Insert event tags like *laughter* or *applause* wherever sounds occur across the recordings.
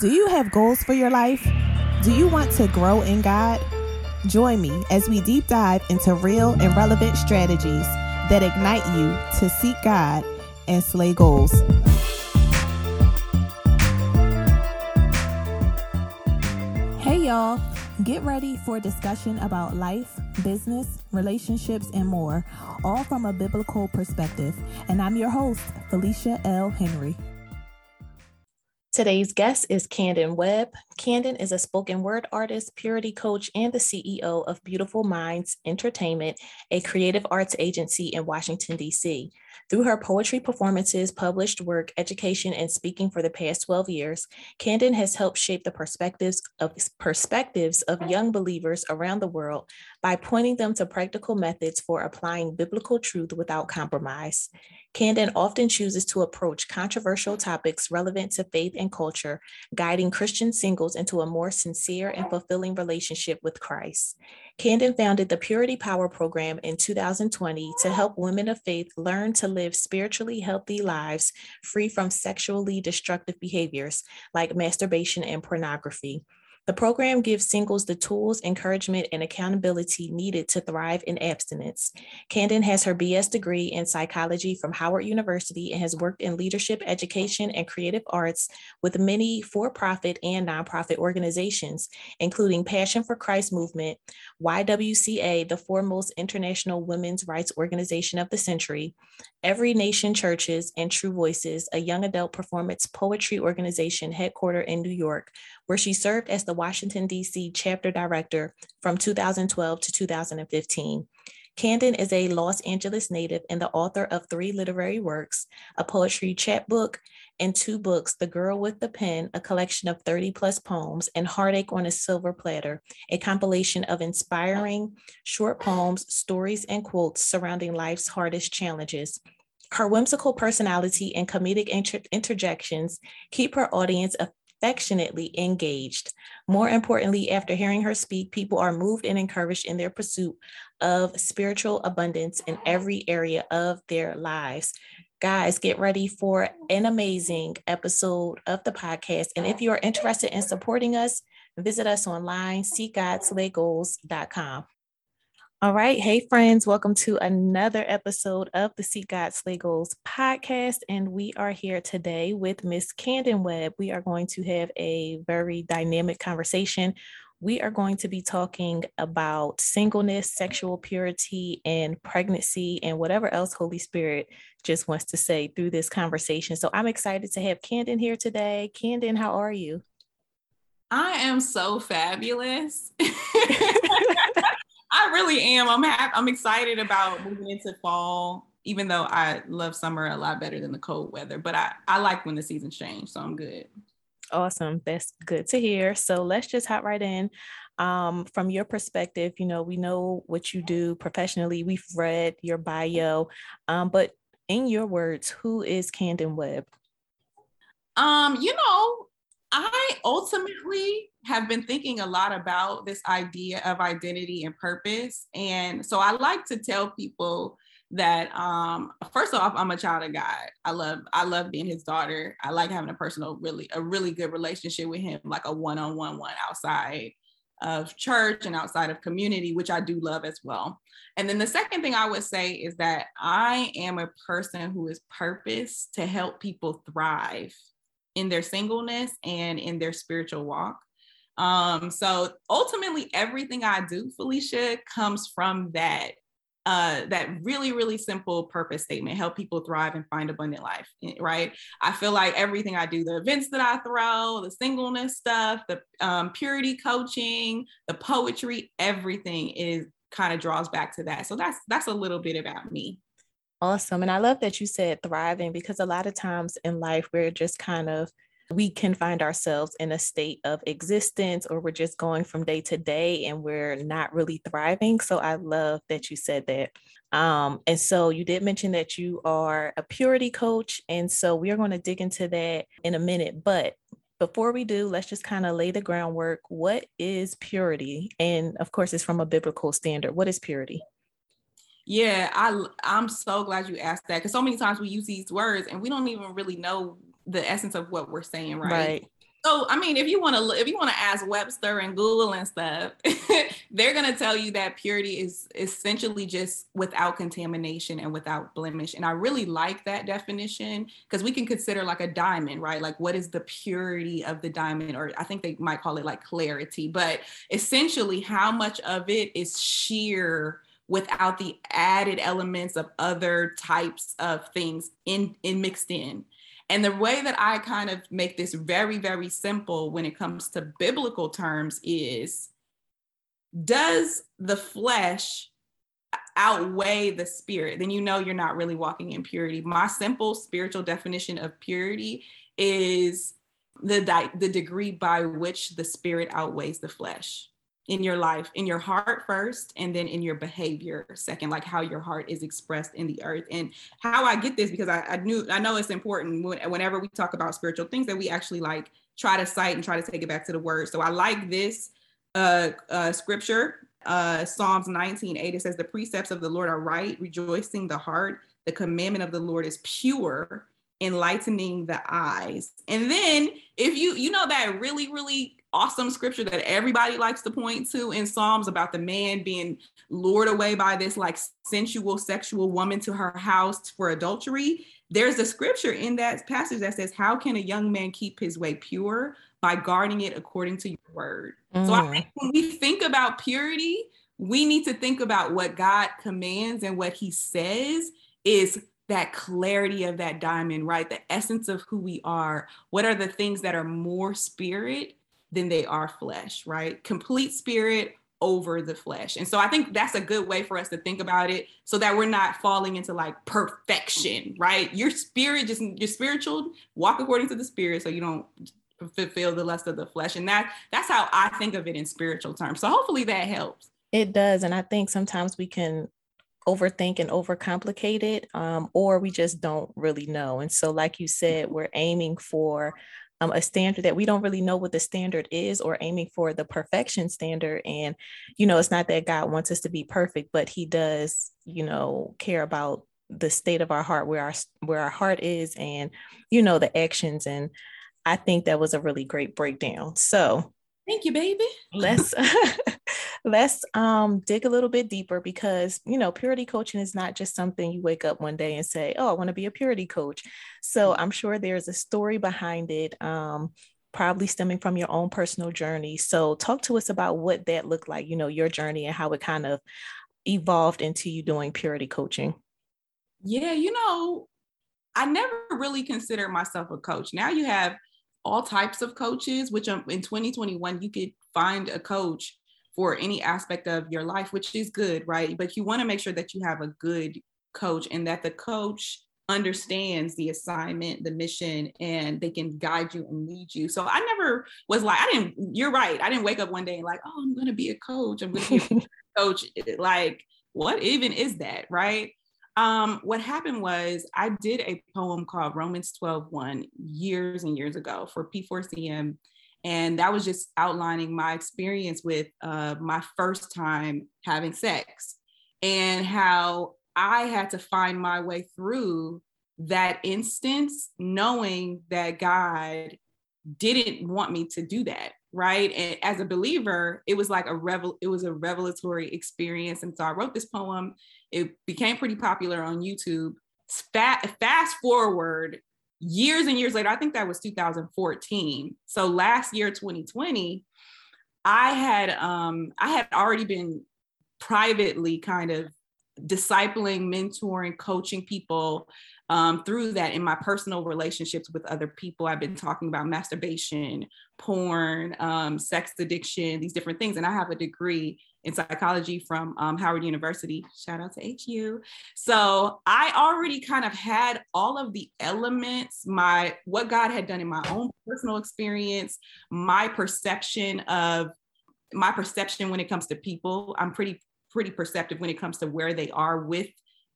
Do you have goals for your life? Do you want to grow in God? Join me as we deep dive into real and relevant strategies that ignite you to seek God and slay goals. Hey, y'all. Get ready for a discussion about life, business, relationships, and more, all from a biblical perspective. And I'm your host, Phylicia L. Henry. Today's guest is Canden Webb. Canden is a spoken word artist, purity coach, and the CEO of Beautiful Minds Entertainment, a creative arts agency in Washington, D.C. Through her poetry performances, published work, education, and speaking for the past 12 years, Canden has helped shape the perspectives of perspectives of young believers around the world by pointing them to practical methods for applying biblical truth without compromise. Canden often chooses to approach controversial topics relevant to faith and culture, guiding Christian singles into a more sincere and fulfilling relationship with Christ. Canden founded the Purity Power Program in 2020 to help women of faith learn to live spiritually healthy lives free from sexually destructive behaviors like masturbation and pornography. The program gives singles the tools, encouragement, and accountability needed to thrive in abstinence. Canden has her BS degree in psychology from Howard University and has worked in leadership, education, and creative arts with many for profit and nonprofit organizations, including Passion for Christ Movement, YWCA, the foremost international women's rights organization of the century, Every Nation Churches, and True Voices, a young adult performance poetry organization headquartered in New York, where she served as the Washington, D.C. chapter director from 2012 to 2015. Canden is a Los Angeles native and the author of three literary works, a poetry chapbook, and two books The Girl with the Pen, a collection of 30 plus poems, and Heartache on a Silver Platter, a compilation of inspiring short poems, stories, and quotes surrounding life's hardest challenges. Her whimsical personality and comedic inter- interjections keep her audience affectionately engaged. More importantly, after hearing her speak, people are moved and encouraged in their pursuit of spiritual abundance in every area of their lives. Guys, get ready for an amazing episode of the podcast. And if you are interested in supporting us, visit us online, seekgodslaygoals.com. All right. Hey, friends. Welcome to another episode of the Seek God Slay Goals podcast. And we are here today with Miss Canden Webb. We are going to have a very dynamic conversation we are going to be talking about singleness, sexual purity, and pregnancy, and whatever else Holy Spirit just wants to say through this conversation. So I'm excited to have Canden here today. Canden, how are you? I am so fabulous. *laughs* *laughs* I really am. I'm happy. I'm excited about moving into fall, even though I love summer a lot better than the cold weather. But I, I like when the seasons change, so I'm good. Awesome. That's good to hear. So let's just hop right in. Um, from your perspective, you know, we know what you do professionally. We've read your bio, um, but in your words, who is Canden Webb? Um, you know, I ultimately have been thinking a lot about this idea of identity and purpose. And so I like to tell people that um first off i'm a child of god. I love i love being his daughter. I like having a personal really a really good relationship with him like a one-on-one one outside of church and outside of community which i do love as well. And then the second thing i would say is that i am a person who is purpose to help people thrive in their singleness and in their spiritual walk. Um, so ultimately everything i do Phylicia comes from that uh, that really, really simple purpose statement help people thrive and find abundant life, eh, right? I feel like everything I do, the events that I throw, the singleness stuff, the um, purity coaching, the poetry, everything is kind of draws back to that. So that's that's a little bit about me. Awesome. And I love that you said thriving because a lot of times in life we're just kind of we can find ourselves in a state of existence or we're just going from day to day and we're not really thriving. So I love that you said that. Um, and so you did mention that you are a purity coach. And so we are going to dig into that in a minute. But before we do, let's just kind of lay the groundwork. What is purity? And of course, it's from a biblical standard. What is purity? Yeah, I I'm so glad you asked that because so many times we use these words and we don't even really know the essence of what we're saying, right? right. So I mean, if you want to, if you want to ask Webster and Google and stuff, *laughs* they're gonna tell you that purity is essentially just without contamination and without blemish. And I really like that definition because we can consider like a diamond, right? Like what is the purity of the diamond, or I think they might call it like clarity, but essentially how much of it is sheer without the added elements of other types of things in in mixed in and the way that I kind of make this very, very simple when it comes to biblical terms is does the flesh outweigh the spirit? Then you know you're not really walking in purity. My simple spiritual definition of purity is the, the degree by which the spirit outweighs the flesh in your life, in your heart first, and then in your behavior second, like how your heart is expressed in the earth. And how I get this because I, I knew I know it's important whenever we talk about spiritual things that we actually like try to cite and try to take it back to the word. So I like this uh, uh, scripture, uh, Psalms 19, 8. It says, The precepts of the Lord are right, rejoicing the heart. The commandment of the Lord is pure, enlightening the eyes. And then if you you know that really really awesome scripture that everybody likes to point to in Psalms about the man being lured away by this like sensual sexual woman to her house for adultery. There's a scripture in that passage that says, How can a young man keep his way pure? By guarding it according to your word. Mm. So I mm. think when we think about purity, we need to think about what God commands and what he says is that clarity of that diamond, right? The essence of who we are. What are the things that are more spirit than they are flesh, right? Complete spirit over the flesh. And so I think that's a good way for us to think about it so that we're not falling into like perfection, right? Your spirit just your spiritual walk according to the spirit so you don't fulfill the lust of the flesh and that that's how I think of it in spiritual terms. So hopefully that helps. It does and I think sometimes we can overthink and overcomplicate it um, or we just don't really know. And so like you said, we're aiming for um, a standard that we don't really know what the standard is or aiming for the perfection standard. And, you know, it's not that God wants us to be perfect, but he does, you know, care about the state of our heart, where our, where our heart is and, you know, the actions. And I think that was a really great breakdown. So thank you, baby. Let's, *laughs* *laughs* let's um, dig a little bit deeper because you know purity coaching is not just something you wake up one day and say oh i want to be a purity coach. So i'm sure there's a story behind it um, probably stemming from your own personal journey. So talk to us about what that looked like you know your journey and how it kind of evolved into you doing purity coaching. Yeah you know i never really considered myself a coach. Now you have all types of coaches which um, in 2021 you could find a coach for any aspect of your life, which is good, right? But you want to make sure that you have a good coach and that the coach understands the assignment, the mission, and they can guide you and lead you. So I never was like, I didn't, you're right. I didn't wake up one day and like, oh, I'm going to be a coach. I'm going to be a *laughs* coach. Like, what even is that? Right. Um, what happened was I did a poem called Romans 12 1 years and years ago for P4CM and that was just outlining my experience with uh, my first time having sex and how I had to find my way through that instance, knowing that God didn't want me to do that right? And as a believer it was like a revel it was a revelatory experience. And so i wrote this poem. It became pretty popular on youtube. Fast forward years and years later, I think that was 2014. So last year, 2020, I had um, I had already been privately kind of discipling, mentoring, coaching people um, through that in my personal relationships with other people. I've been talking about masturbation, porn, um, sex addiction, these different things. And I have a degree in psychology from um, Howard University. Shout out to HU. So I already kind of had all of the elements, my what God had done in my own personal experience, my perception of my perception when it comes to people. I'm pretty pretty perceptive when it comes to where they are with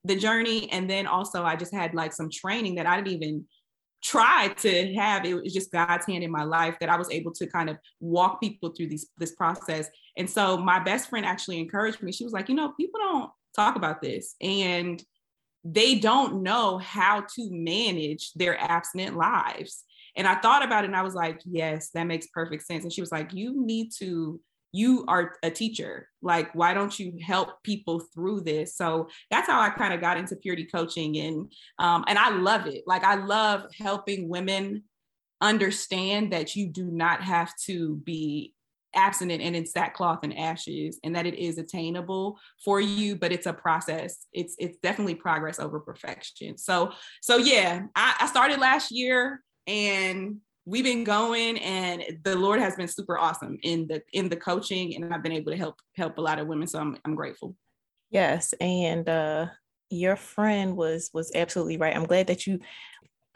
the journey. And then also I just had like some training that I didn't even try to have. It was just God's hand in my life that I was able to kind of walk people through these this process. And so my best friend actually encouraged me. She was like, you know, people don't talk about this. And they don't know how to manage their abstinent lives. And I thought about it and I was like, yes, that makes perfect sense. And she was like, you need to you are a teacher. Like why don't you help people through this? So that's how i kind of got into purity coaching and um, and i love it. Like i love helping women understand that you do not have to be abstinent and in sackcloth and ashes and that it is attainable for you but it's a process. It's it's definitely progress over perfection. So so yeah I, I started last year and we've been going and the lord has been super awesome in the in the coaching and i've been able to help help a lot of women so i'm, I'm grateful yes and uh your friend was was absolutely right i'm glad that you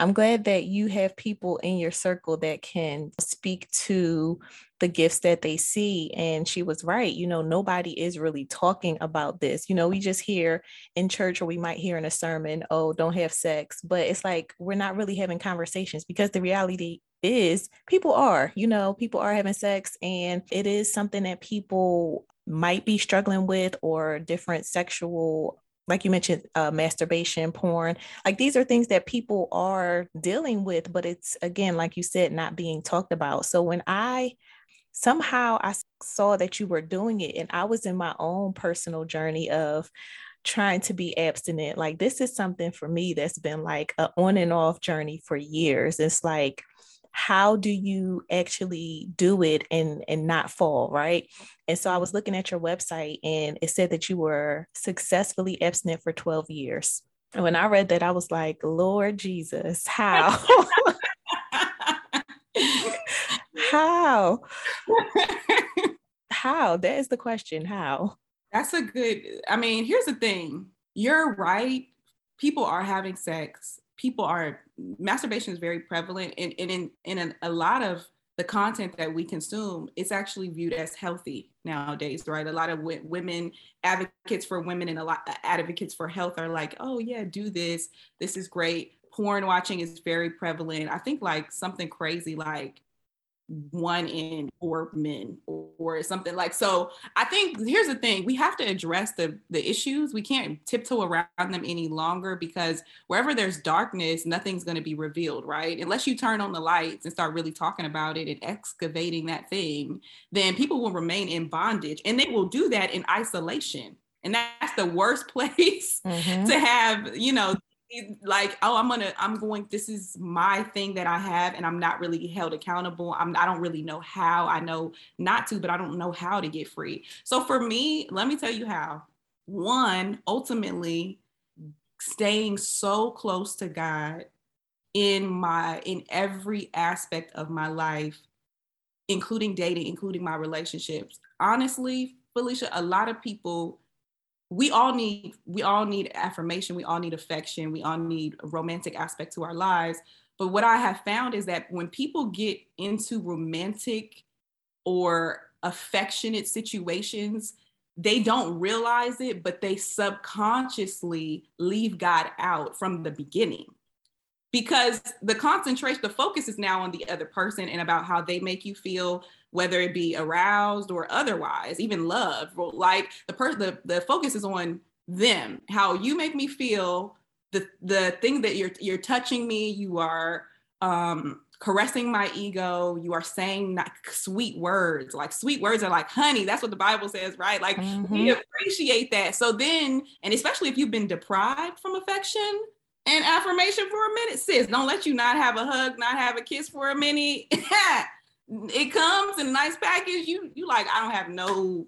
I'm glad that you have people in your circle that can speak to the gifts that they see. And she was right. You know, nobody is really talking about this. You know, we just hear in church or we might hear in a sermon, oh, don't have sex. But it's like we're not really having conversations because the reality is people are, you know, people are having sex and it is something that people might be struggling with or different sexual like you mentioned uh, masturbation porn like these are things that people are dealing with but it's again like you said not being talked about. So when i somehow i saw that you were doing it and i was in my own personal journey of trying to be abstinent like this is something for me that's been like a on and off journey for years. It's like how do you actually do it and and not fall right? And so i was looking at your website and it said that you were successfully abstinent for 12 years. And when i read that i was like lord jesus how? *laughs* How? *laughs* How? That is the question how? That's a good i mean here's the thing. You're right. People are having sex people are masturbation is very prevalent and, and in in a lot of the content that we consume it's actually viewed as healthy nowadays right? A lot of w- women advocates for women and a lot uh, advocates for health are like oh yeah do this. This is great. Porn watching is very prevalent. I think like something crazy like one in four men or something like so i think here's the thing we have to address the the issues. We can't tiptoe around them any longer because wherever there's darkness nothing's going to be revealed right? Unless you turn on the lights and start really talking about it and excavating that thing then people will remain in bondage and they will do that in isolation. And that's the worst *laughs* place mm-hmm. to have you know like oh i'm gonna i'm going this is my thing that i have and i'm not really held accountable. I'm i don't really know how. I know not to but i don't know how to get free. So for me let me tell you how. One ultimately staying so close to god in my in every aspect of my life including dating including my relationships. Honestly Phylicia a lot of people we all need we all need affirmation. We all need affection. We all need a romantic aspect to our lives. But what i have found is that when people get into romantic or affectionate situations they don't realize it but they subconsciously leave god out from the beginning. Because the concentration the focus is now on the other person and about how they make you feel whether it be aroused or otherwise, even love. Like the person, the, the focus is on them, how you make me feel, the the thing that you're you're touching me, you are um caressing my ego you are saying like sweet words like sweet words are like honey that's what the bible says right like mm-hmm. we appreciate that so then and especially if you've been deprived from affection and affirmation for a minute sis don't let you not have a hug not have a kiss for a minute *laughs* it comes in a nice package. You you like, I don't have no,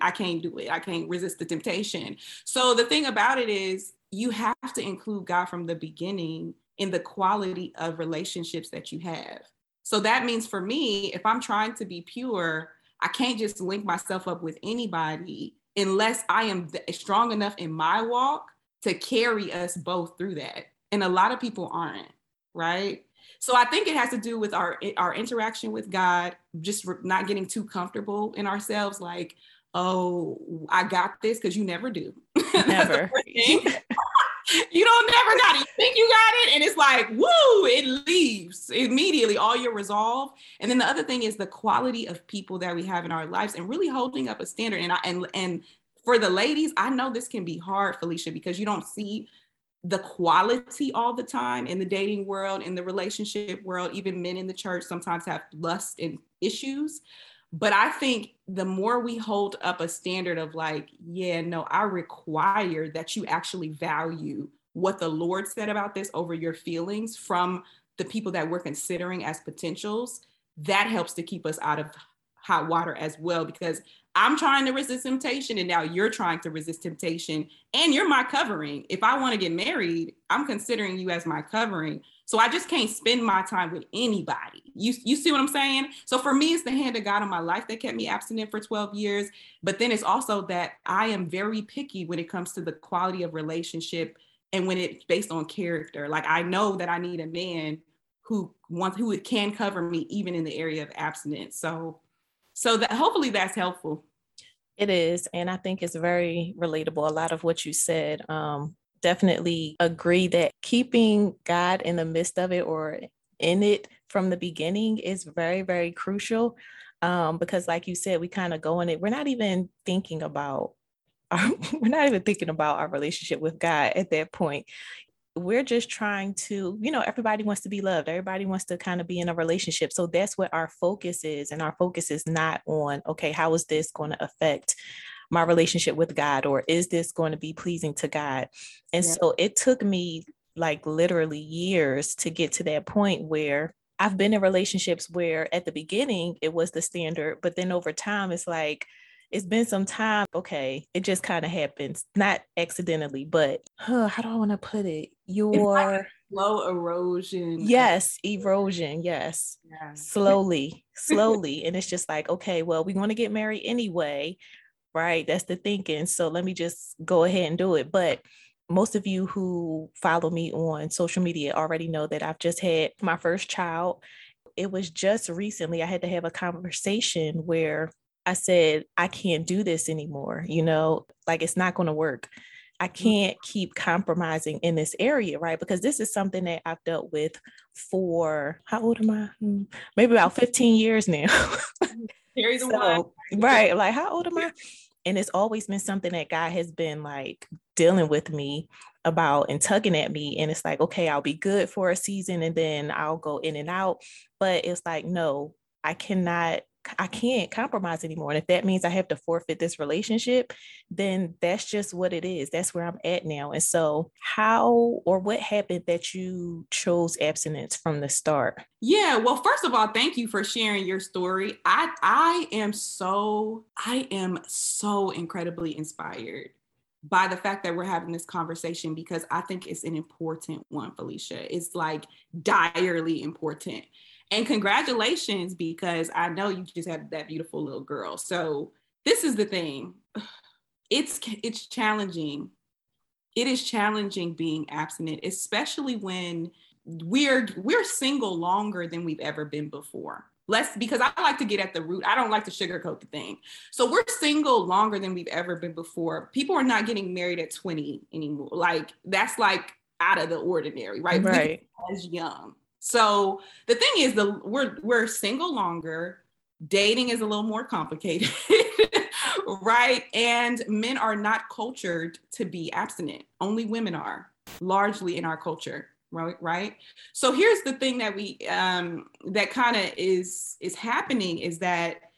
I can't do it. I can't resist the temptation. So the thing about it is you have to include God from the beginning in the quality of relationships that you have. So that means for me, if I'm trying to be pure, I can't just link myself up with anybody unless I am strong enough in my walk to carry us both through that. And a lot of people aren't, right? So I think it has to do with our our interaction with God, just not getting too comfortable in ourselves, like, oh, I got this, because you never do. *laughs* Never. *laughs* you don't never got it. You think you got it, and it's like, woo, it leaves immediately, all your resolve. And then the other thing is the quality of people that we have in our lives and really holding up a standard. And I and and for the ladies, I know this can be hard, Phylicia, because you don't see the quality all the time in the dating world, in the relationship world, even men in the church sometimes have lust and issues. But I think the more we hold up a standard of like, yeah, no, I require that you actually value what the Lord said about this over your feelings from the people that we're considering as potentials, that helps to keep us out of hot water as well because I'm trying to resist temptation and now you're trying to resist temptation and you're my covering. If I want to get married, I'm considering you as my covering. So I just can't spend my time with anybody. You you see what I'm saying? So for me it's the hand of God in my life that kept me abstinent for 12 years, but then it's also that I am very picky when it comes to the quality of relationship and when it's based on character. Like I know that I need a man who wants who can cover me even in the area of abstinence. So so that hopefully that's helpful. It is. And I think it's very relatable. A lot of what you said. Um, definitely agree that keeping God in the midst of it or in it from the beginning is very, very crucial. Um, because like you said, we kind of go in it, we're not even thinking about our, *laughs* we're not even thinking about our relationship with God at that point we're just trying to, you know, everybody wants to be loved. Everybody wants to kind of be in a relationship. So that's what our focus is. And our focus is not on, okay, how is this going to affect my relationship with God? Or is this going to be pleasing to God? And yeah. so it took me like literally years to get to that point where I've been in relationships where at the beginning it was the standard, but then over time it's like, it's been some time. Okay, it just kind of happens, not accidentally, but huh, how do I want to put it? Your like slow erosion. Yes, *laughs* erosion. Yes, yeah. slowly, *laughs* slowly, and it's just like, okay, well, we want to get married anyway, right? That's the thinking. So let me just go ahead and do it. But most of you who follow me on social media already know that I've just had my first child. It was just recently I had to have a conversation where I said, I can't do this anymore. You know, like it's not going to work. I mm. can't keep compromising in this area, right? Because this is something that I've dealt with for how old am I? Hmm, maybe about 15 years now. *laughs* so, right. Like, how old am I? And it's always been something that God has been like dealing with me about and tugging at me. And it's like, okay, I'll be good for a season and then I'll go in and out. But it's like, no, I cannot I can't compromise anymore. And if that means I have to forfeit this relationship, then that's just what it is. That's where I'm at now. And so, how or what happened that you chose abstinence from the start? Yeah, well, first of all, thank you for sharing your story. I I am so I am so incredibly inspired by the fact that we're having this conversation because I think it's an important one, Phylicia. It's like direly important. And congratulations, because I know you just had that beautiful little girl. So this is the thing. It's it's challenging. It is challenging being abstinent, especially when we're we're single longer than we've ever been before. Less because I like to get at the root. I don't like to sugarcoat the thing. So we're single longer than we've ever been before. People are not getting married at 20 anymore. Like that's like out of the ordinary, right? Right. As young. So the thing is, the we're we're single longer. Dating is a little more complicated, *laughs* right? And men are not cultured to be abstinent. Only women are, largely in our culture, right? Right. So here's the thing that we um, that kind of is is happening is that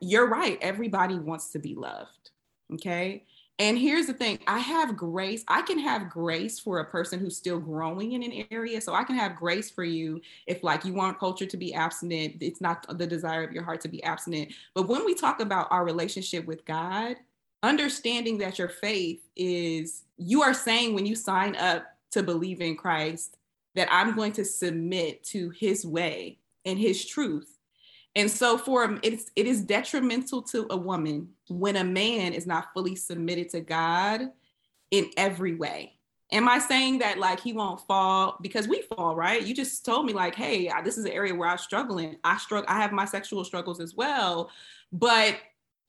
you're right. Everybody wants to be loved. Okay. And here's the thing I have grace. I can have grace for a person who's still growing in an area. So I can have grace for you if, like, you want culture to be abstinent. It's not the desire of your heart to be abstinent. But when we talk about our relationship with God, understanding that your faith is, you are saying when you sign up to believe in Christ, that I'm going to submit to his way and his truth and so for it's it is detrimental to a woman when a man is not fully submitted to God in every way. Am I saying that like he won't fall because we fall, right? You just told me like, hey, this is an area where I'm struggling. I struggle. I have my sexual struggles as well. But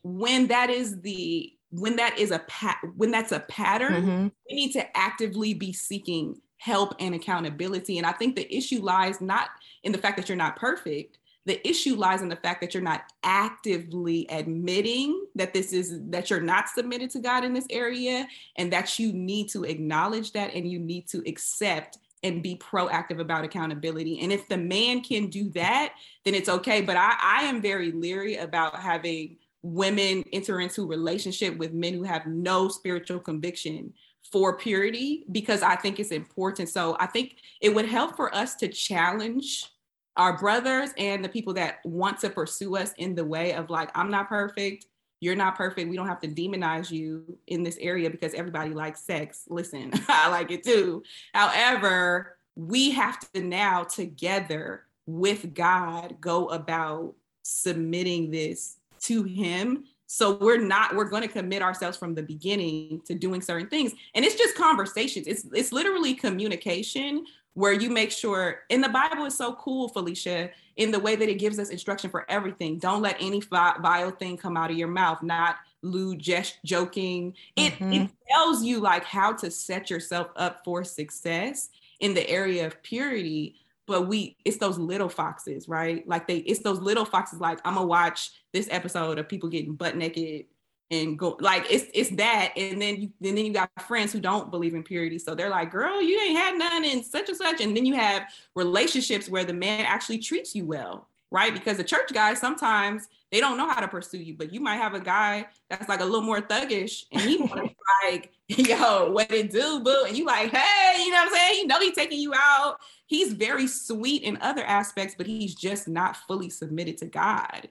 when that is the when that is a pat when that's a pattern, mm-hmm. we need to actively be seeking help and accountability. And I think the issue lies not in the fact that you're not perfect, the issue lies in the fact that you're not actively admitting that this is that you're not submitted to God in this area and that you need to acknowledge that and you need to accept and be proactive about accountability. And if the man can do that, then it's okay. But I, I am very leery about having women enter into relationship with men who have no spiritual conviction for purity because I think it's important. So I think it would help for us to challenge our brothers and the people that want to pursue us in the way of like, I'm not perfect. You're not perfect. We don't have to demonize you in this area because everybody likes sex. Listen, *laughs* I like it too. However, we have to now together with God go about submitting this to Him so we're not we're going to commit ourselves from the beginning to doing certain things and it's just conversations it's it's literally communication where you make sure in the bible is so cool Phylicia in the way that it gives us instruction for everything. Don't let any vile thing come out of your mouth not lewd just joking. It, mm-hmm. it tells you like how to set yourself up for success in the area of purity but we it's those little foxes right? Like they it's those little foxes like i'm gonna watch this episode of people getting butt naked and go like it's it's that and then you and then you got friends who don't believe in purity. So they're like girl you ain't had none and such and such and then you have relationships where the man actually treats you well right? Because the church guys sometimes they don't know how to pursue you but you might have a guy that's like a little more thuggish and he *laughs* like yo what it do boo? And you like hey you know what i'm saying? You know he's taking you out. He's very sweet in other aspects, but he's just not fully submitted to God.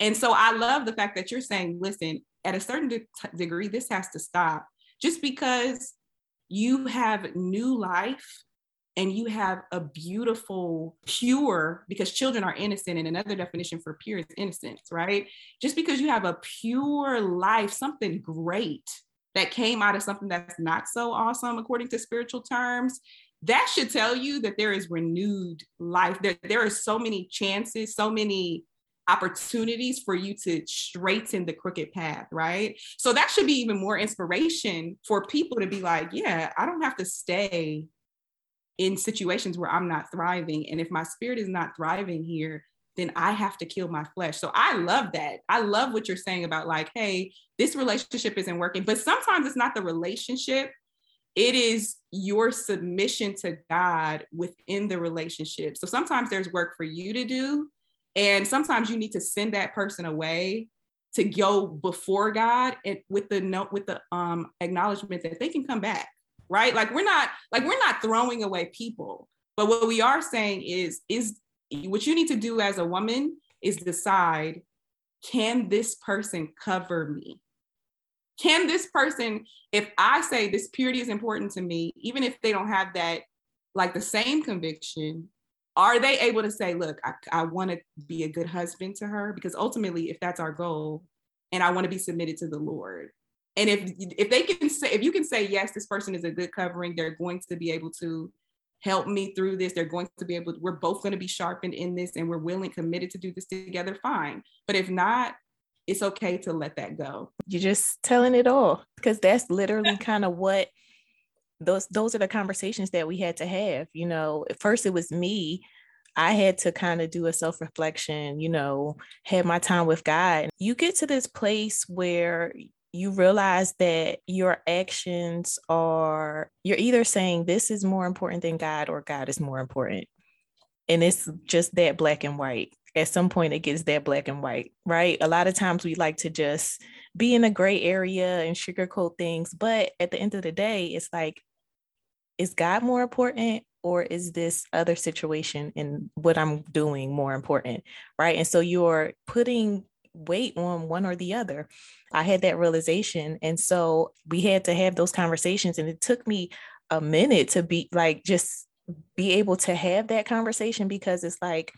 And so I love the fact that you're saying, listen, at a certain de- degree, this has to stop just because you have new life and you have a beautiful, pure, because children are innocent, and another definition for pure is innocence, right? Just because you have a pure life, something great that came out of something that's not so awesome according to spiritual terms, that should tell you that there is renewed life. There, there are so many chances, so many opportunities for you to straighten the crooked path, right? So that should be even more inspiration for people to be like, yeah, I don't have to stay in situations where I'm not thriving. And if my spirit is not thriving here, then I have to kill my flesh. So I love that. I love what you're saying about like, hey, this relationship isn't working. But sometimes it's not the relationship it is your submission to God within the relationship. So sometimes there's work for you to do, and sometimes you need to send that person away to go before God and with the note with the um acknowledgement that they can come back, right? Like we're not like we're not throwing away people, but what we are saying is is what you need to do as a woman is decide can this person cover me? can this person, if I say this purity is important to me, even if they don't have that, like the same conviction, are they able to say, look, I, I want to be a good husband to her? Because ultimately, if that's our goal, and I want to be submitted to the Lord. And if if they can say, if you can say, yes, this person is a good covering, they're going to be able to help me through this. They're going to be able, to, we're both going to be sharpened in this and we're willing, committed to do this together, fine. But if not, it's okay to let that go. You're just telling it all because that's literally *laughs* kind of what those those are the conversations that we had to have. You know, at first it was me. I had to kind of do a self reflection, you know, have my time with God. You get to this place where you realize that your actions are, you're either saying this is more important than God or God is more important. And it's just that black and white at some point it gets that black and white, right? A lot of times we like to just be in a gray area and sugarcoat things, but at the end of the day, it's like, is God more important or is this other situation and what I'm doing more important, right? And so you're putting weight on one or the other. I had that realization. And so we had to have those conversations. And it took me a minute to be like, just be able to have that conversation because it's like,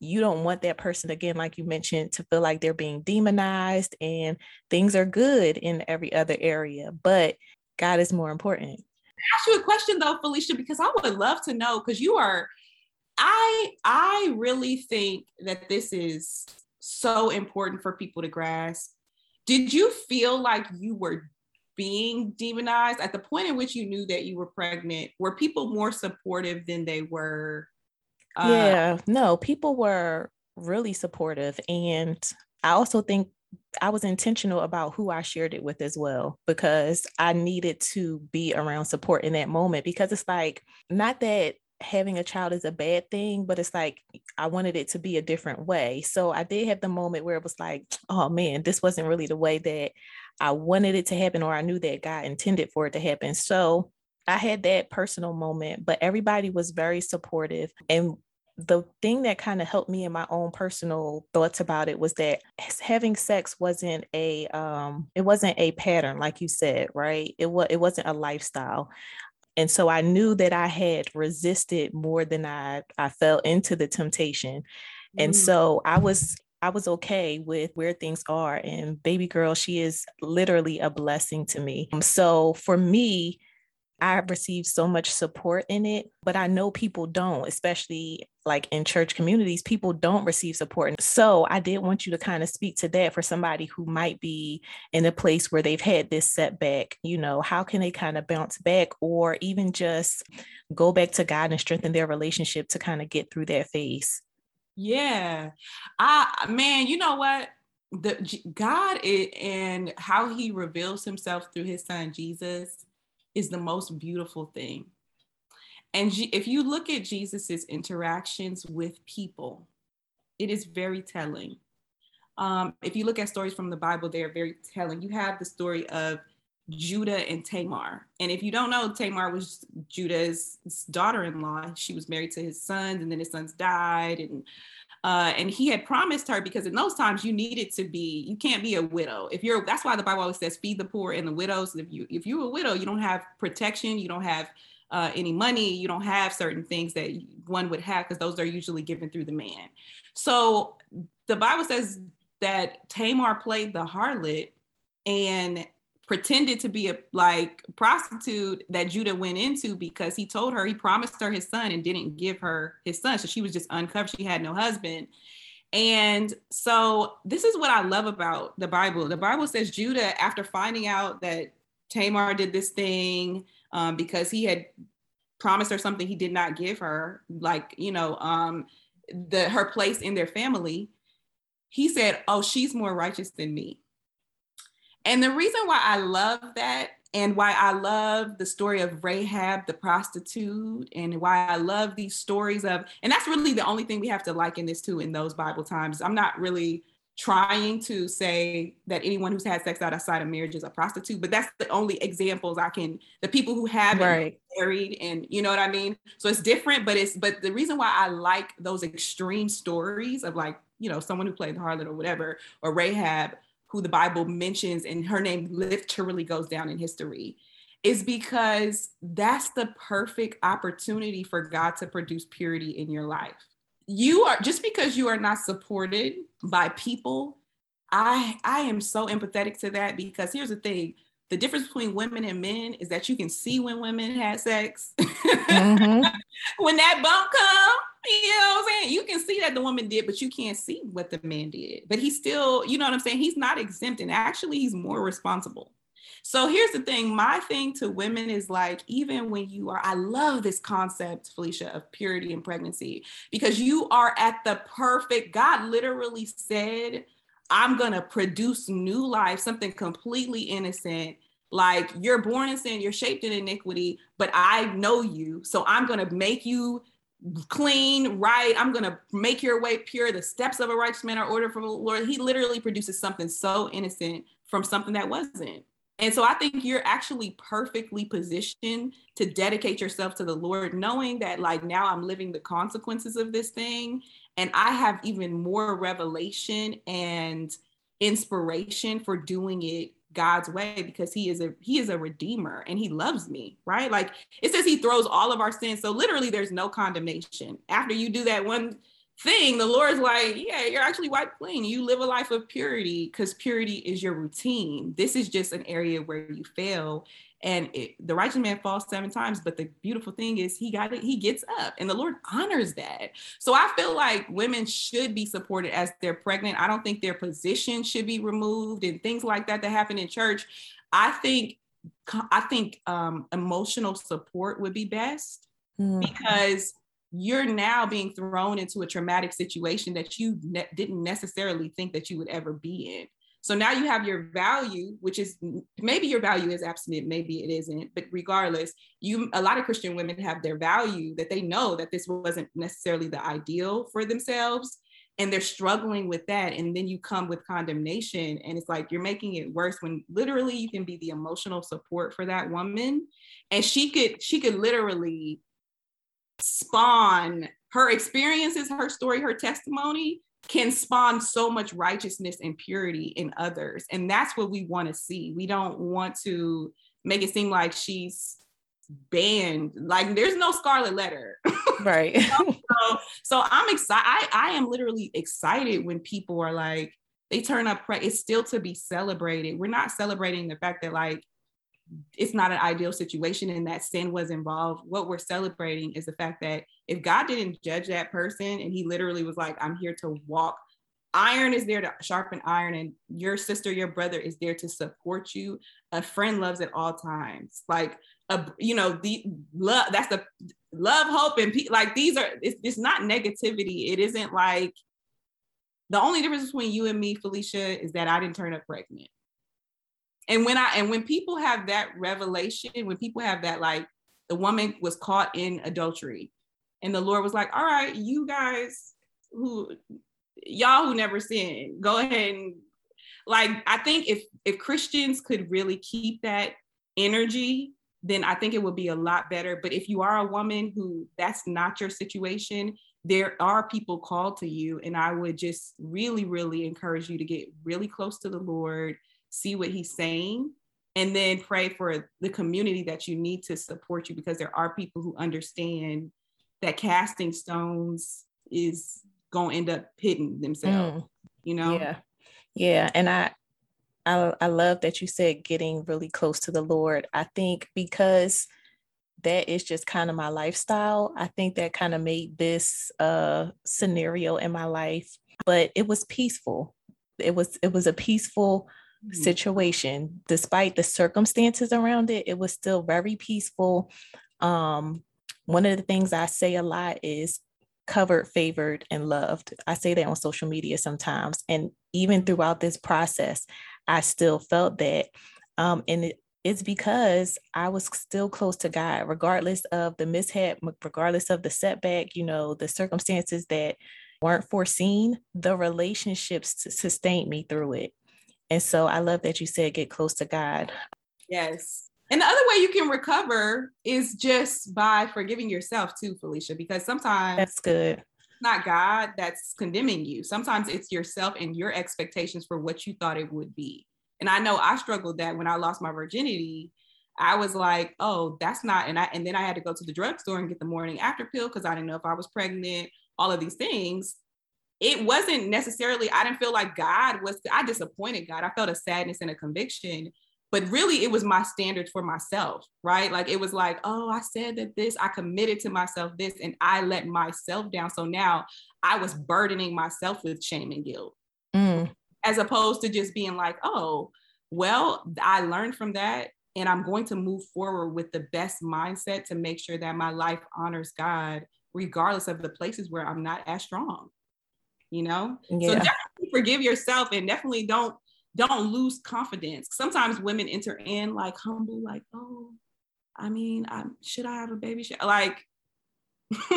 you don't want that person again like you mentioned to feel like they're being demonized and things are good in every other area but god is more important ask you a question though Phylicia because i would love to know because you are i i really think that this is so important for people to grasp did you feel like you were being demonized at the point in which you knew that you were pregnant were people more supportive than they were uh, yeah, no, people were really supportive. And I also think I was intentional about who I shared it with as well, because I needed to be around support in that moment. Because it's like, not that having a child is a bad thing, but it's like I wanted it to be a different way. So I did have the moment where it was like, oh man, this wasn't really the way that I wanted it to happen, or I knew that God intended for it to happen. So I had that personal moment, but everybody was very supportive. And the thing that kind of helped me in my own personal thoughts about it was that having sex wasn't a um it wasn't a pattern like you said right it was it wasn't a lifestyle and so i knew that i had resisted more than i i fell into the temptation and mm. so i was I was okay with where things are. And baby girl, she is literally a blessing to me. So for me, I received so much support in it, but I know people don't, especially like in church communities, people don't receive support. So I did want you to kind of speak to that for somebody who might be in a place where they've had this setback. You know, how can they kind of bounce back or even just go back to God and strengthen their relationship to kind of get through that phase? Yeah. I, man, you know what? The God and how he reveals himself through his son Jesus is the most beautiful thing. And if you look at Jesus's interactions with people, it is very telling. Um, if you look at stories from the Bible, they are very telling. You have the story of Judah and Tamar. And if you don't know, Tamar was Judah's daughter-in-law. She was married to his sons, and then his sons died. And uh, and he had promised her because in those times you needed to be, you can't be a widow. If you're, that's why the Bible always says, feed the poor and the widows. If you if you're a widow, you don't have protection, you don't have uh, any money, you don't have certain things that one would have because those are usually given through the man. So the Bible says that Tamar played the harlot and pretended to be a like prostitute that Judah went into because he told her he promised her his son and didn't give her his son. So she was just uncovered. She had no husband. And so this is what I love about the Bible. The Bible says Judah, after finding out that Tamar did this thing um, because he had promised her something he did not give her, like you know, um, the her place in their family, he said, "Oh, she's more righteous than me." And the reason why I love that and why I love the story of Rahab the prostitute and why I love these stories of, and that's really the only thing we have to liken this to in those Bible times. I'm not really trying to say that anyone who's had sex outside of marriage is a prostitute, but that's the only examples I can, the people who have right. married and you know what I mean? So it's different, but it's, but the reason why I like those extreme stories of like, you know, someone who played the harlot or whatever, or Rahab, who the Bible mentions, and her name literally goes down in history, is because that's the perfect opportunity for God to produce purity in your life. You are just because you are not supported by people. I I am so empathetic to that because here's the thing the difference between women and men is that you can see when women had sex. Mm-hmm. *laughs* when that bump come, you know what I'm saying? You can see that the woman did, but you can't see what the man did. But he's still, you know what I'm saying? He's not exempt and actually he's more responsible. So here's the thing my thing to women is like, even when you are, I love this concept, Phylicia, of purity and pregnancy, because you are at the perfect, God literally said, I'm going to produce new life, something completely innocent. Like you're born in sin, you're shaped in iniquity, but I know you. So I'm going to make you clean, right. I'm going to make your way pure. The steps of a righteous man are ordered from the Lord. He literally produces something so innocent from something that wasn't. And so I think you're actually perfectly positioned to dedicate yourself to the Lord, knowing that like now I'm living the consequences of this thing. And I have even more revelation and inspiration for doing it God's way because he is a he is a redeemer and he loves me, right? Like it says he throws all of our sins. So literally there's no condemnation. After you do that one thing, the Lord's like, yeah, you're actually wiped clean. You live a life of purity because purity is your routine. This is just an area where you fail. And it, the righteous man falls seven times, but the beautiful thing is he got it, he gets up, and the Lord honors that. So I feel like women should be supported as they're pregnant. I don't think their position should be removed and things like that that happen in church. I think I think um, emotional support would be best mm. because you're now being thrown into a traumatic situation that you ne- didn't necessarily think that you would ever be in. So now you have your value, which is maybe your value is abstinent, maybe it isn't, but regardless, you a lot of Christian women have their value that they know that this wasn't necessarily the ideal for themselves and they're struggling with that and then you come with condemnation and it's like you're making it worse when literally you can be the emotional support for that woman and she could she could literally spawn her experiences, her story, her testimony can spawn so much righteousness and purity in others. And that's what we want to see. We don't want to make it seem like she's banned. Like there's no scarlet letter. *laughs* Right. *laughs* so, so I'm excited. I, I am literally excited when people are like, they turn up, pre- it's still to be celebrated. We're not celebrating the fact that like it's not an ideal situation and that sin was involved. What we're celebrating is the fact that if God didn't judge that person and he literally was like, I'm here to walk, iron is there to sharpen iron, and your sister, your brother is there to support you. A friend loves at all times. Like, a, you know, the love, that's the love, hope, and pe- like these are, it's, it's not negativity. It isn't like, the only difference between you and me, Phylicia, is that I didn't turn up pregnant and when I and when people have that revelation, when people have that like the woman was caught in adultery, and the Lord was like, "All right, you guys who y'all who never sin go ahead and like I think if if Christians could really keep that energy, then I think it would be a lot better. But if you are a woman who that's not your situation, there are people called to you, and I would just really, really encourage you to get really close to the Lord see what he's saying, and then pray for the community that you need to support you because there are people who understand that casting stones is going to end up hitting themselves, mm. you know? Yeah. Yeah. And I, I, I love that you said getting really close to the Lord. I think because that is just kind of my lifestyle. I think that kind of made this uh, scenario in my life, but it was peaceful. It was it was a peaceful. Situation despite the circumstances around it it was still very peaceful. Um one of the things i say a lot is covered favored and loved. I say that on social media sometimes and even throughout this process i still felt that. Um and it, it's because I was still close to God, regardless of the mishap, regardless of the setback, you know, the circumstances that weren't foreseen, the relationships sustained me through it. And so I love that you said get close to God. Yes. And the other way you can recover is just by forgiving yourself too, Phylicia, because sometimes that's good. Not God that's condemning you. Sometimes it's yourself and your expectations for what you thought it would be. And I know I struggled that when I lost my virginity. I was like, oh, that's not, and I and then I had to go to the drugstore and get the morning after pill because I didn't know if I was pregnant, all of these things it wasn't necessarily, I didn't feel like God was, I disappointed God. I felt a sadness and a conviction, but really it was my standards for myself, right? Like it was like, oh, I said that this, I committed to myself this, and I let myself down. So now I was burdening myself with shame and guilt, mm. as opposed to just being like, oh, well, I learned from that. And I'm going to move forward with the best mindset to make sure that my life honors God, regardless of the places where I'm not as strong you know? Yeah. so definitely forgive yourself and definitely don't don't lose confidence. Sometimes women enter in like humble like oh i mean I, should i have a baby? Like *laughs*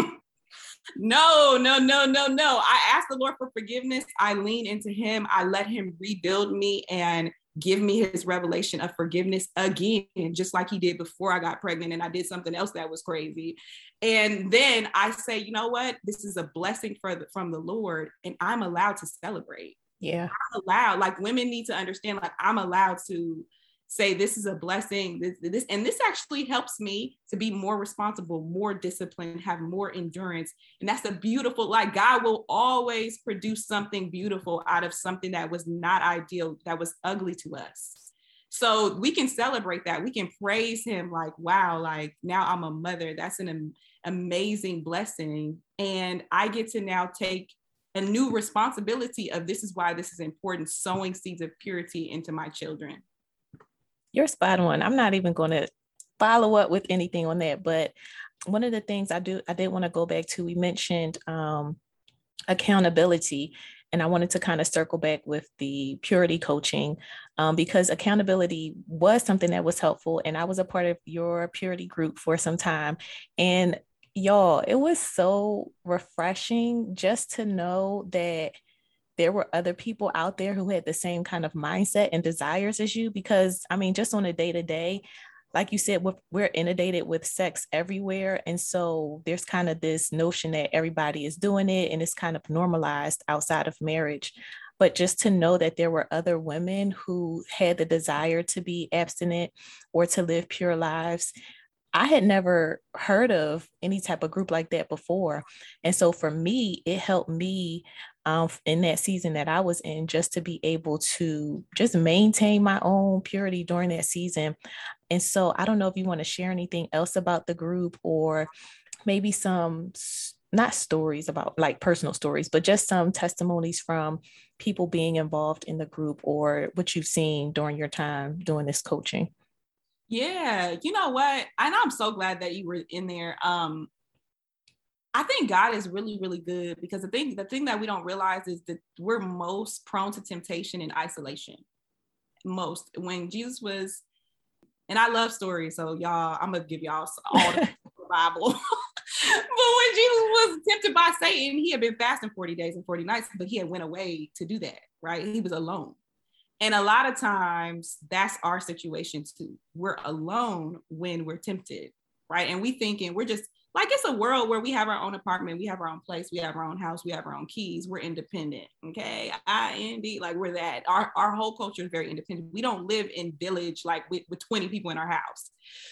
no no no no no. I ask the lord for forgiveness. I lean into him. I let him rebuild me and give me his revelation of forgiveness again, just like he did before I got pregnant and I did something else that was crazy. And then I say, you know what? This is a blessing for the, from the Lord, and I'm allowed to celebrate. Yeah. I'm allowed, like women need to understand, like I'm allowed to say this is a blessing this, this and this actually helps me to be more responsible more disciplined have more endurance and that's a beautiful like god will always produce something beautiful out of something that was not ideal that was ugly to us so we can celebrate that we can praise him like wow like now i'm a mother that's an am- amazing blessing and i get to now take a new responsibility of this is why this is important sowing seeds of purity into my children you're spot on. I'm not even going to follow up with anything on that, but one of the things I do, I did want to go back to, we mentioned um, accountability. And I wanted to kind of circle back with the purity coaching um, because accountability was something that was helpful. And I was a part of your purity group for some time. And y'all, it was so refreshing just to know that there were other people out there who had the same kind of mindset and desires as you because i mean just on a day to day like you said we're inundated with sex everywhere and so there's kind of this notion that everybody is doing it and it's kind of normalized outside of marriage but just to know that there were other women who had the desire to be abstinent or to live pure lives I had never heard of any type of group like that before. And so for me, it helped me um, in that season that I was in just to be able to just maintain my own purity during that season. And so I don't know if you want to share anything else about the group or maybe some not stories about like personal stories, but just some testimonies from people being involved in the group or what you've seen during your time doing this coaching. Yeah, you know what? And I'm so glad that you were in there. Um, I think God is really, really good because the thing, the thing that we don't realize is that we're most prone to temptation in isolation. Most when Jesus was, and I love stories, so y'all, I'm gonna give y'all all the *laughs* *laughs* Bible. *laughs* but when Jesus was tempted by Satan, he had been fasting 40 days and 40 nights, but he had went away to do that, right? He was alone. And a lot of times that's our situation too. We're alone when we're tempted, right? And we thinking we're just like it's a world where we have our own apartment, we have our own place, we have our own house, we have our own keys, we're independent. Okay. I indeed like we're that. Our, our whole culture is very independent. We don't live in village like with, with 20 people in our house.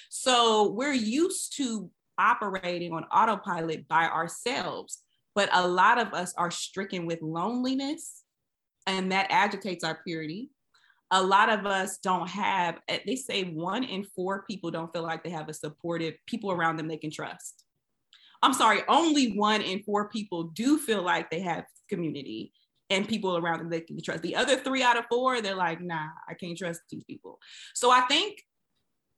So we're used to operating on autopilot by ourselves. But a lot of us are stricken with loneliness and that agitates our purity a lot of us don't have eh, they say one in four people don't feel like they have a supportive people around them they can trust I'm sorry, only one in four people do feel like they have community and people around them they can trust. The other three out of four, they're like, nah, I can't trust these people. So I think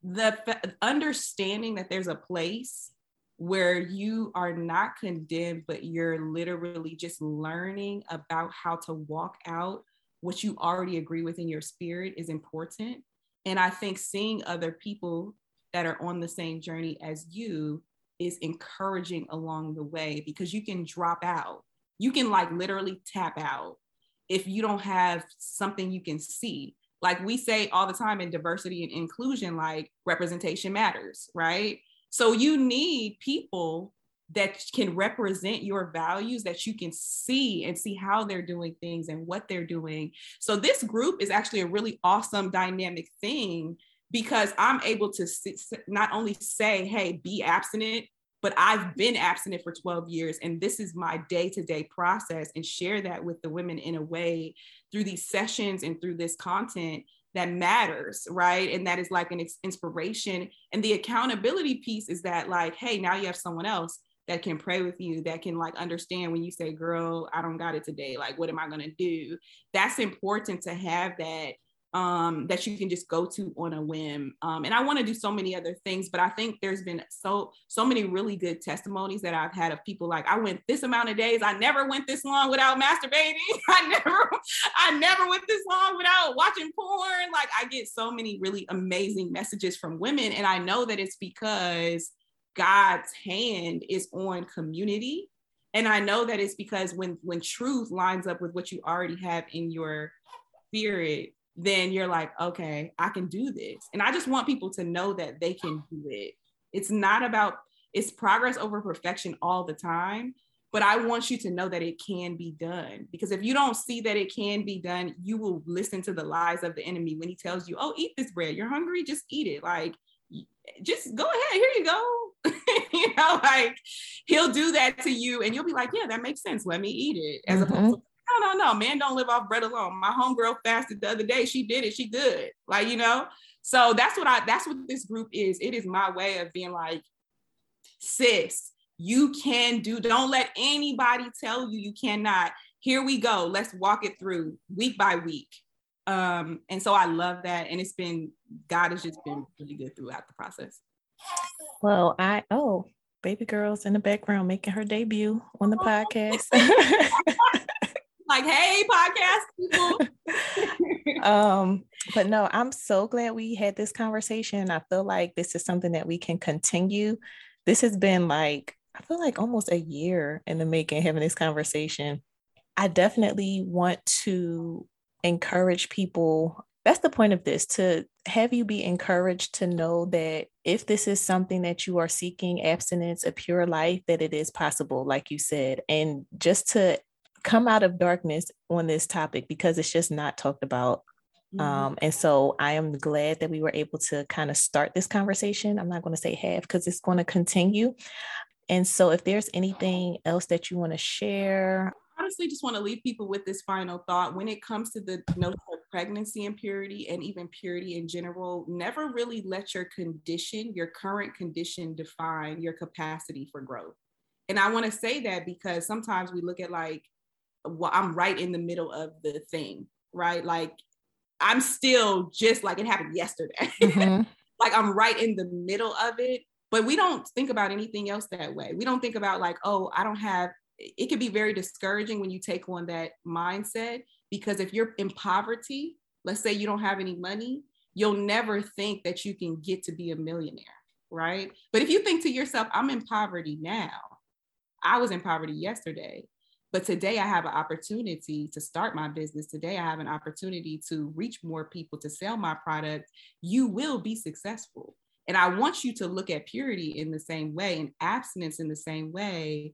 the f- understanding that there's a place where you are not condemned, but you're literally just learning about how to walk out what you already agree with in your spirit is important. And I think seeing other people that are on the same journey as you is encouraging along the way because you can drop out. You can like literally tap out if you don't have something you can see. Like we say all the time in diversity and inclusion, like representation matters, right? So you need people that can represent your values that you can see and see how they're doing things and what they're doing. So this group is actually a really awesome dynamic thing because I'm able to not only say, hey, be abstinent, but I've been abstinent for 12 years and this is my day to day process and share that with the women in a way through these sessions and through this content that matters, right? And that is like an inspiration. And the accountability piece is that, like, hey, now you have someone else that can pray with you, that can like understand when you say, girl, I don't got it today. Like, what am I going to do? That's important to have that um, that you can just go to on a whim. Um, and I want to do so many other things, but I think there's been so so many really good testimonies that I've had of people like I went this amount of days. I never went this long without masturbating. *laughs* I never I never went this long without watching porn. Like I get so many really amazing messages from women, and I know that it's because God's hand is on community. And I know that it's because when when truth lines up with what you already have in your spirit, then you're like, okay, I can do this. And I just want people to know that they can do it. It's not about, it's progress over perfection all the time. But I want you to know that it can be done. Because if you don't see that it can be done, you will listen to the lies of the enemy when he tells you, oh, eat this bread. You're hungry, just eat it. Like, just go ahead. Here you go. *laughs* you know, like he'll do that to you, and you'll be like, yeah, that makes sense. Let me eat it. As mm-hmm. opposed to no, no, no, man, don't live off bread alone. My homegirl fasted the other day. She did it. She good. Like, you know, so that's what I, that's what this group is. It is my way of being like, sis, you can do, don't let anybody tell you you cannot. Here we go. Let's walk it through week by week. Um, and so I love that. And it's been, God has just been really good throughout the process. Well, I, oh, baby girl's in the background making her debut on the podcast. *laughs* *laughs* like, hey, podcast people. *laughs* um, but no, I'm so glad we had this conversation. I feel like this is something that we can continue. This has been like, I feel like almost a year in the making having this conversation. I definitely want to encourage people. That's the point of this to have you be encouraged to know that if this is something that you are seeking abstinence, a pure life, that it is possible, like you said, and just to come out of darkness on this topic because it's just not talked about. Mm-hmm. Um, and so I am glad that we were able to kind of start this conversation. I'm not going to say have because it's going to continue. And so if there's anything else that you want to share, I honestly just want to leave people with this final thought when it comes to the notion of pregnancy and purity and even purity in general never really let your condition your current condition define your capacity for growth and i want to say that because sometimes we look at like well i'm right in the middle of the thing right like i'm still just like it happened yesterday mm-hmm. *laughs* like i'm right in the middle of it but we don't think about anything else that way we don't think about like oh i don't have it can be very discouraging when you take on that mindset because if you're in poverty, let's say you don't have any money, you'll never think that you can get to be a millionaire, right? But if you think to yourself, I'm in poverty now, I was in poverty yesterday, but today I have an opportunity to start my business. Today I have an opportunity to reach more people, to sell my product. You will be successful. And I want you to look at purity in the same way and abstinence in the same way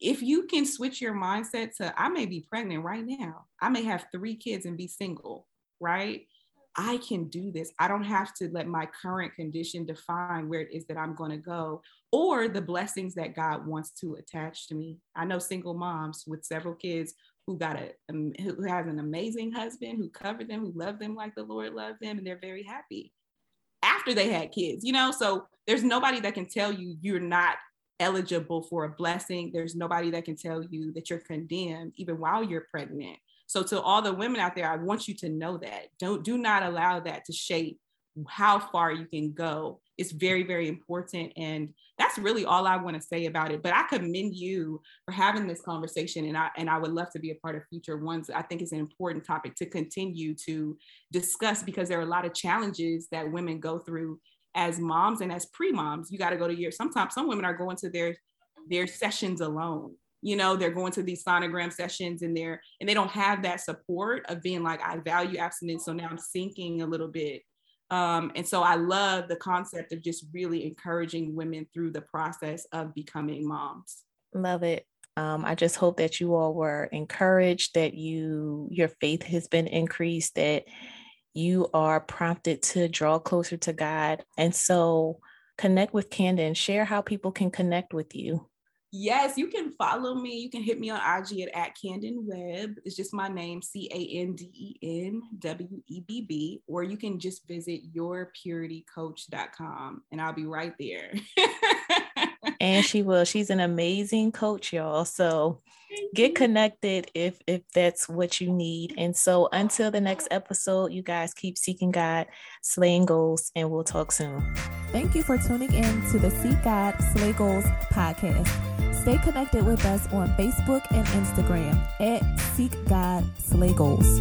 if you can switch your mindset to I may be pregnant right now, I may have three kids and be single, right? I can do this. I don't have to let my current condition define where it is that I'm going to go or the blessings that God wants to attach to me. I know single moms with several kids who got a um, who has an amazing husband who covered them, who loved them like the Lord loved them and they're very happy after they had kids, you know? So there's nobody that can tell you you're not eligible for a blessing. There's nobody that can tell you that you're condemned even while you're pregnant. So to all the women out there, I want you to know that. Don't do not allow that to shape how far you can go. It's very, very important. And that's really all I want to say about it. But I commend you for having this conversation. And I and I would love to be a part of future ones. I think it's an important topic to continue to discuss because there are a lot of challenges that women go through as moms and as pre-moms, you got to go to your sometimes some women are going to their their sessions alone. You know, they're going to these sonogram sessions and they're and they don't have that support of being like, I value abstinence. So now I'm sinking a little bit. Um, and so I love the concept of just really encouraging women through the process of becoming moms. Love it. Um, I just hope that you all were encouraged, that you your faith has been increased, that you are prompted to draw closer to God. And so connect with Canden, share how people can connect with you. Yes, you can follow me. You can hit me on IG at, at Canden Webb. It's just my name, C A N D E N W E B B. Or you can just visit yourpuritycoach.com and I'll be right there. *laughs* and she will. She's an amazing coach, y'all. So get connected if if that's what you need. And so until the next episode, you guys keep seeking God, slaying goals, and we'll talk soon. Thank you for tuning in to the Seek God Slay Goals podcast. Stay connected with us on Facebook and Instagram at Seek God Slay Goals.